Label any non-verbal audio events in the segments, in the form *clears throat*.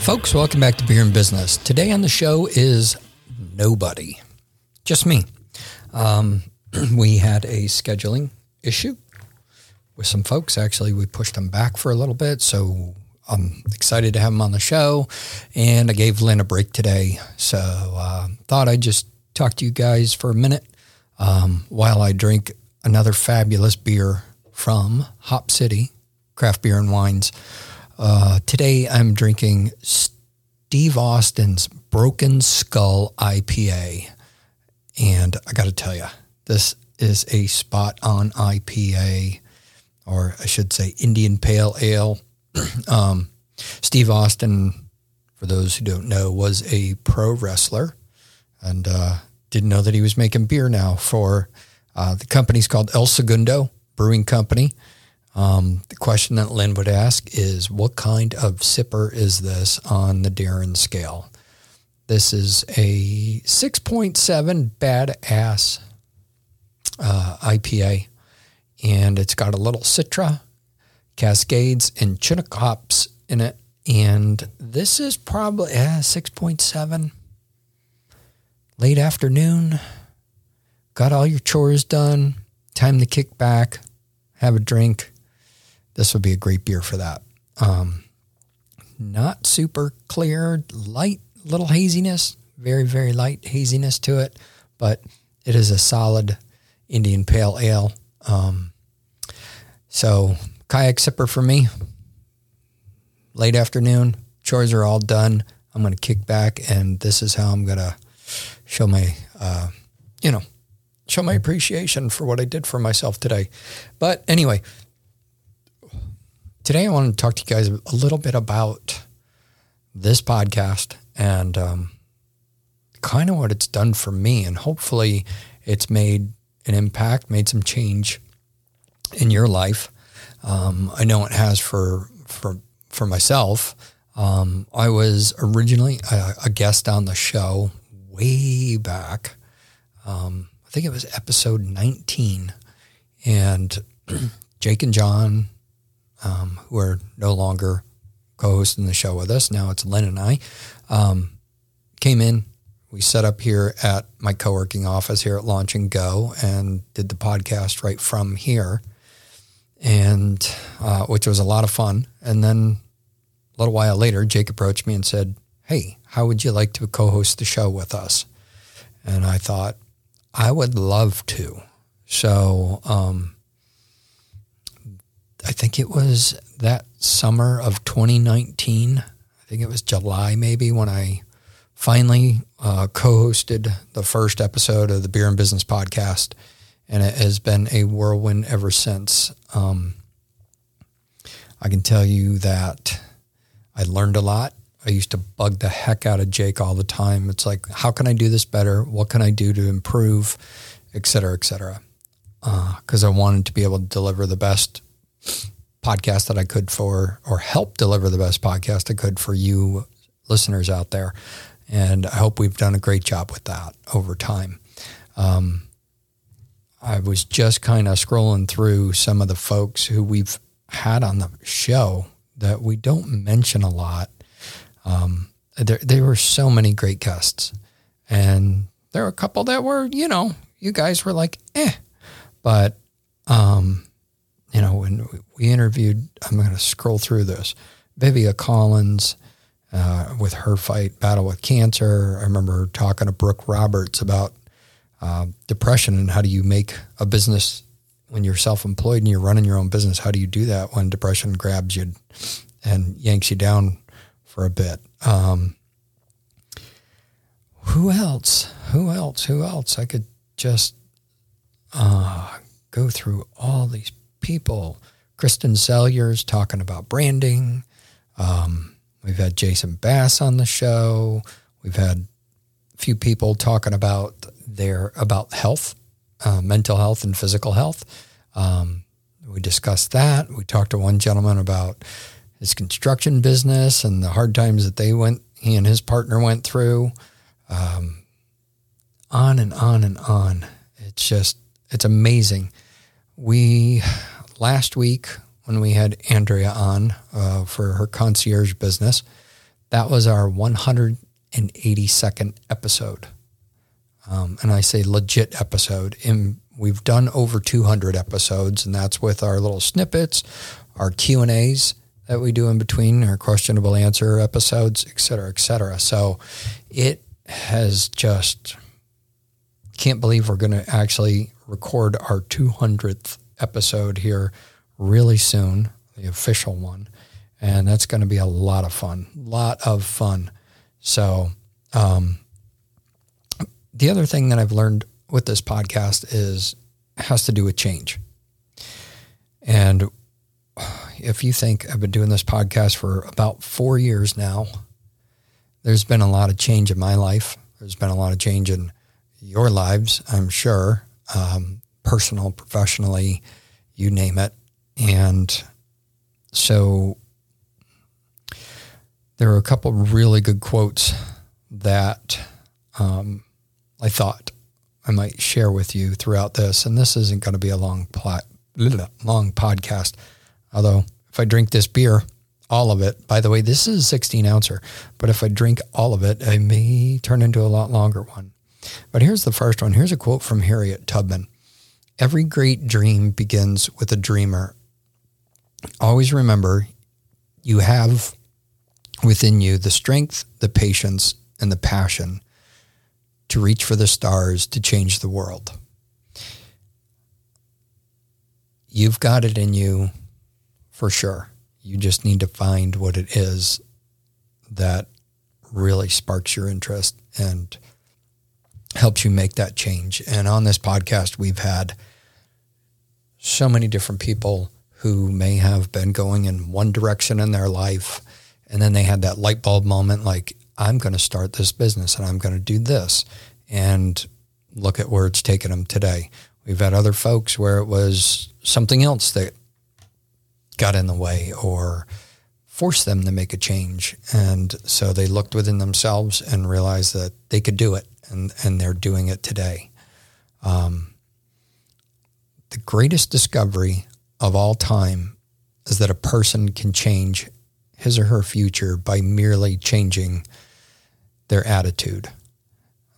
Folks, welcome back to Beer and Business. Today on the show is nobody, just me. Um, *clears throat* we had a scheduling issue with some folks. Actually, we pushed them back for a little bit, so I'm excited to have them on the show. And I gave Lynn a break today, so uh, thought I'd just talk to you guys for a minute um, while I drink another fabulous beer from Hop City Craft Beer and Wines. Uh, today I'm drinking Steve Austin's Broken Skull IPA. And I got to tell you, this is a spot on IPA, or I should say Indian Pale Ale. *clears throat* um, Steve Austin, for those who don't know, was a pro wrestler and uh, didn't know that he was making beer now for uh, the company's called El Segundo Brewing Company. Um, the question that Lynn would ask is, what kind of sipper is this on the Darrin scale? This is a 6.7 badass uh, IPA, and it's got a little Citra, Cascades, and Chinook hops in it. And this is probably uh, 6.7 late afternoon. Got all your chores done. Time to kick back, have a drink. This would be a great beer for that. Um, not super clear, light, little haziness, very, very light haziness to it, but it is a solid Indian Pale Ale. Um, so, kayak sipper for me. Late afternoon, chores are all done. I'm going to kick back, and this is how I'm going to show my, uh, you know, show my appreciation for what I did for myself today. But anyway, today I want to talk to you guys a little bit about this podcast and um, kind of what it's done for me, and hopefully, it's made an impact, made some change in your life. Um, I know it has for for for myself. Um, I was originally a, a, guest on the show way back. Um, I think it was episode 19, and *clears throat* Jake and John, um, who are no longer co-hosting the show with us now, it's Lynn and I, um, came in we set up here at my co-working office here at Launch and Go and did the podcast right from here, and uh, which was a lot of fun. And then a little while later, Jake approached me and said, "Hey, how would you like to co-host the show with us?" And I thought, I would love to. So um, I think it was that summer of 2019. I think it was July maybe when I finally uh, co-hosted the first episode of the Beer and Business podcast, and it has been a whirlwind ever since. Um, I can tell you that I learned a lot. I used to bug the heck out of Jake all the time. It's like, how can I do this better? What can I do to improve, et cetera, et cetera. Because uh, I wanted to be able to deliver the best podcast that I could for, or help deliver the best podcast I could for you listeners out there. And I hope we've done a great job with that over time. Um, I was just kind of scrolling through some of the folks who we've had on the show that we don't mention a lot. Um, there, there were so many great guests, and there were a couple that were, you know, you guys were like, eh, but, um, you know, when we interviewed, I'm going to scroll through this, Vivia Collins, uh, with her fight battle with cancer. I remember talking to Brooke Roberts about uh, depression and how do you make a business when you're self-employed and you're running your own business. How do you do that when depression grabs you and yanks you down for a bit? Um, who else? Who else? Who else? I could just uh, go through all these people. Kristen Selliers talking about branding. Um, We've had Jason Bass on the show. We've had a few people talking about their about health, uh, mental health, and physical health. Um, we discussed that. We talked to one gentleman about his construction business and the hard times that they went, he and his partner went through. Um, on and on and on. It's just, it's amazing. We, last week, when we had Andrea on uh, for her concierge business. That was our 182nd episode. Um, and I say legit episode. And we've done over 200 episodes, and that's with our little snippets, our Q and A's that we do in between, our questionable answer episodes, et cetera, et cetera. So it has just can't believe we're going to actually record our 200th episode here really soon, the official one. And that's going to be a lot of fun, lot of fun. So, um, the other thing that I've learned with this podcast is has to do with change. And if you think I've been doing this podcast for about four years now, there's been a lot of change in my life. There's been a lot of change in your lives, I'm sure, um, personal, professionally, you name it. And so there are a couple really good quotes that um, I thought I might share with you throughout this. And this isn't going to be a long plot, long podcast. Although if I drink this beer, all of it, by the way, this is a 16 ouncer, but if I drink all of it, I may turn into a lot longer one. But here's the first one. Here's a quote from Harriet Tubman. Every great dream begins with a dreamer. Always remember you have within you the strength, the patience, and the passion to reach for the stars to change the world. You've got it in you for sure. You just need to find what it is that really sparks your interest and helps you make that change. And on this podcast, we've had so many different people who may have been going in one direction in their life. And then they had that light bulb moment like, I'm going to start this business and I'm going to do this. And look at where it's taken them today. We've had other folks where it was something else that got in the way or forced them to make a change. And so they looked within themselves and realized that they could do it and, and they're doing it today. Um, the greatest discovery of all time is that a person can change his or her future by merely changing their attitude.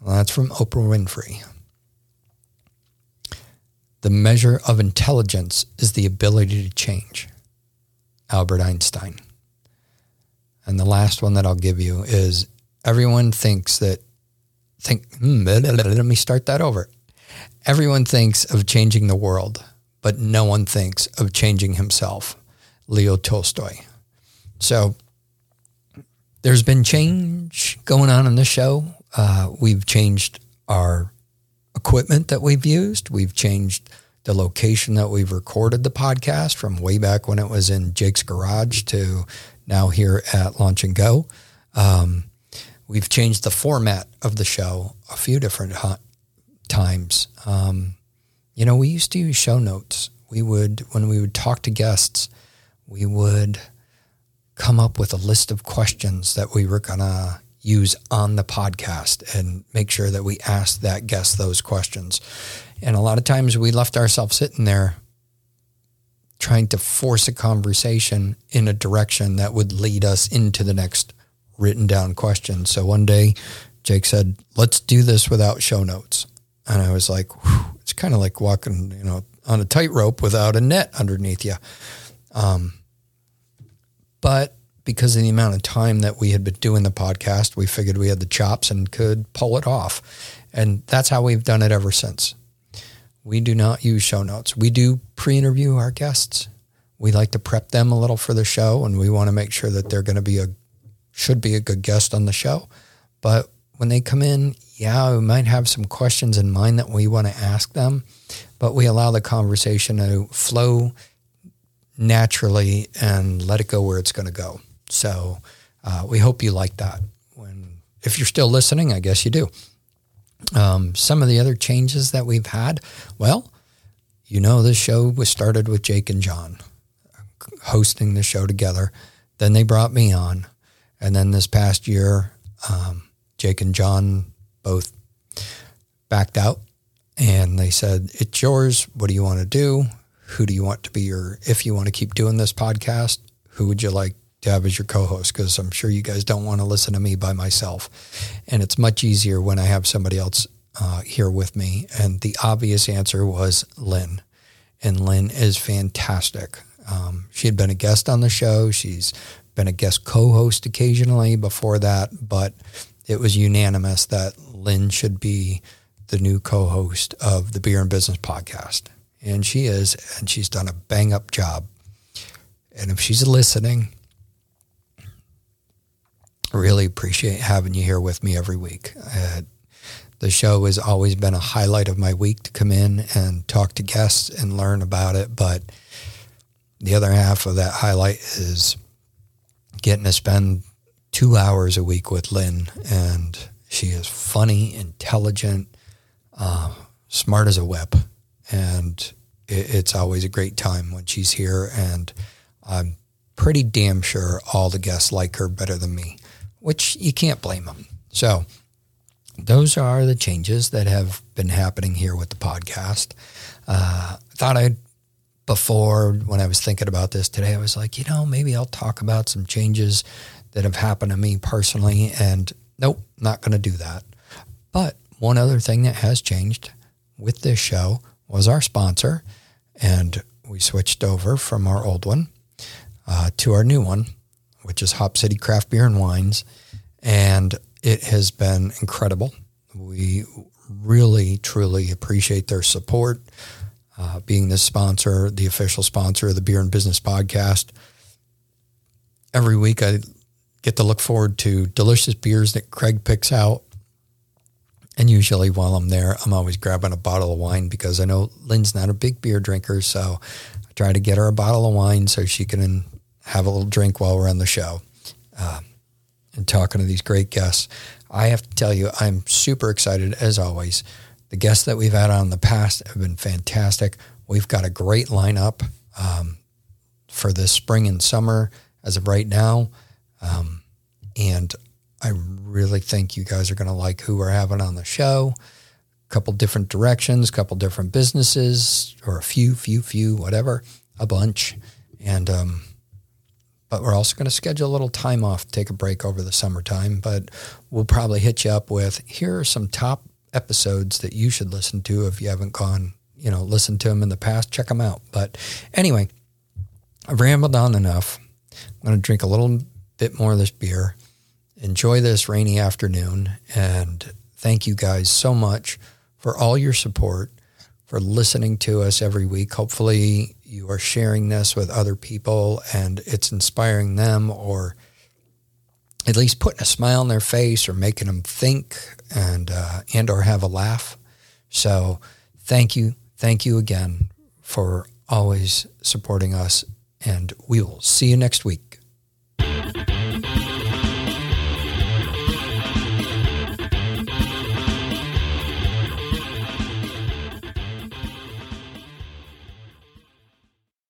Well, that's from Oprah Winfrey. The measure of intelligence is the ability to change. Albert Einstein. And the last one that I'll give you is everyone thinks that think hmm, let me start that over. Everyone thinks of changing the world, but no one thinks of changing himself. Leo Tolstoy. So there's been change going on in the show. Uh, we've changed our equipment that we've used. We've changed the location that we've recorded the podcast from way back when it was in Jake's garage to now here at Launch and Go. Um, we've changed the format of the show a few different times. Um, you know, we used to use show notes. We would, when we would talk to guests, we would come up with a list of questions that we were going to use on the podcast and make sure that we asked that guest those questions. And a lot of times we left ourselves sitting there trying to force a conversation in a direction that would lead us into the next written down questions. So one day Jake said, let's do this without show notes. And I was like, it's kind of like walking, you know, on a tightrope without a net underneath you. Um, but because of the amount of time that we had been doing the podcast, we figured we had the chops and could pull it off. And that's how we've done it ever since. We do not use show notes. We do pre interview our guests. We like to prep them a little for the show and we want to make sure that they're going to be a, should be a good guest on the show. But when they come in, yeah, we might have some questions in mind that we want to ask them, but we allow the conversation to flow naturally and let it go where it's going to go. So uh, we hope you like that. When if you're still listening, I guess you do. Um, some of the other changes that we've had, well, you know, this show was started with Jake and John hosting the show together. Then they brought me on. And then this past year, um, Jake and John both backed out and they said, It's yours. What do you want to do? Who do you want to be your, if you want to keep doing this podcast, who would you like to have as your co-host because I'm sure you guys don't want to listen to me by myself. And it's much easier when I have somebody else uh, here with me. And the obvious answer was Lynn. And Lynn is fantastic. Um, she had been a guest on the show. She's been a guest co-host occasionally before that, but it was unanimous that Lynn should be the new co-host of the Beer and Business podcast. And she is, and she's done a bang up job. And if she's listening, really appreciate having you here with me every week. Uh, the show has always been a highlight of my week to come in and talk to guests and learn about it. But the other half of that highlight is getting to spend two hours a week with Lynn. And she is funny, intelligent, uh, smart as a whip. And it, it's always a great time when she's here. And I'm pretty damn sure all the guests like her better than me which you can't blame them. So those are the changes that have been happening here with the podcast. Uh, I thought I'd before when I was thinking about this today, I was like, you know, maybe I'll talk about some changes that have happened to me personally. And nope, not going to do that. But one other thing that has changed with this show was our sponsor. And we switched over from our old one uh, to our new one which is Hop City Craft Beer and Wines. And it has been incredible. We really, truly appreciate their support, uh, being the sponsor, the official sponsor of the Beer and Business podcast. Every week I get to look forward to delicious beers that Craig picks out. And usually while I'm there, I'm always grabbing a bottle of wine because I know Lynn's not a big beer drinker. So I try to get her a bottle of wine so she can have a little drink while we're on the show uh, and talking to these great guests. I have to tell you, I'm super excited as always. The guests that we've had on in the past have been fantastic. We've got a great lineup um, for this spring and summer as of right now. Um, and I really think you guys are going to like who we're having on the show. A couple different directions, a couple different businesses, or a few, few, few, whatever, a bunch. And um, but we're also going to schedule a little time off, take a break over the summertime. But we'll probably hit you up with here are some top episodes that you should listen to if you haven't gone, you know, listened to them in the past. Check them out. But anyway, I've rambled on enough. I'm going to drink a little bit more of this beer, enjoy this rainy afternoon, and thank you guys so much for all your support, for listening to us every week. Hopefully, you are sharing this with other people and it's inspiring them or at least putting a smile on their face or making them think and uh, and or have a laugh. So thank you, thank you again for always supporting us, and we will see you next week.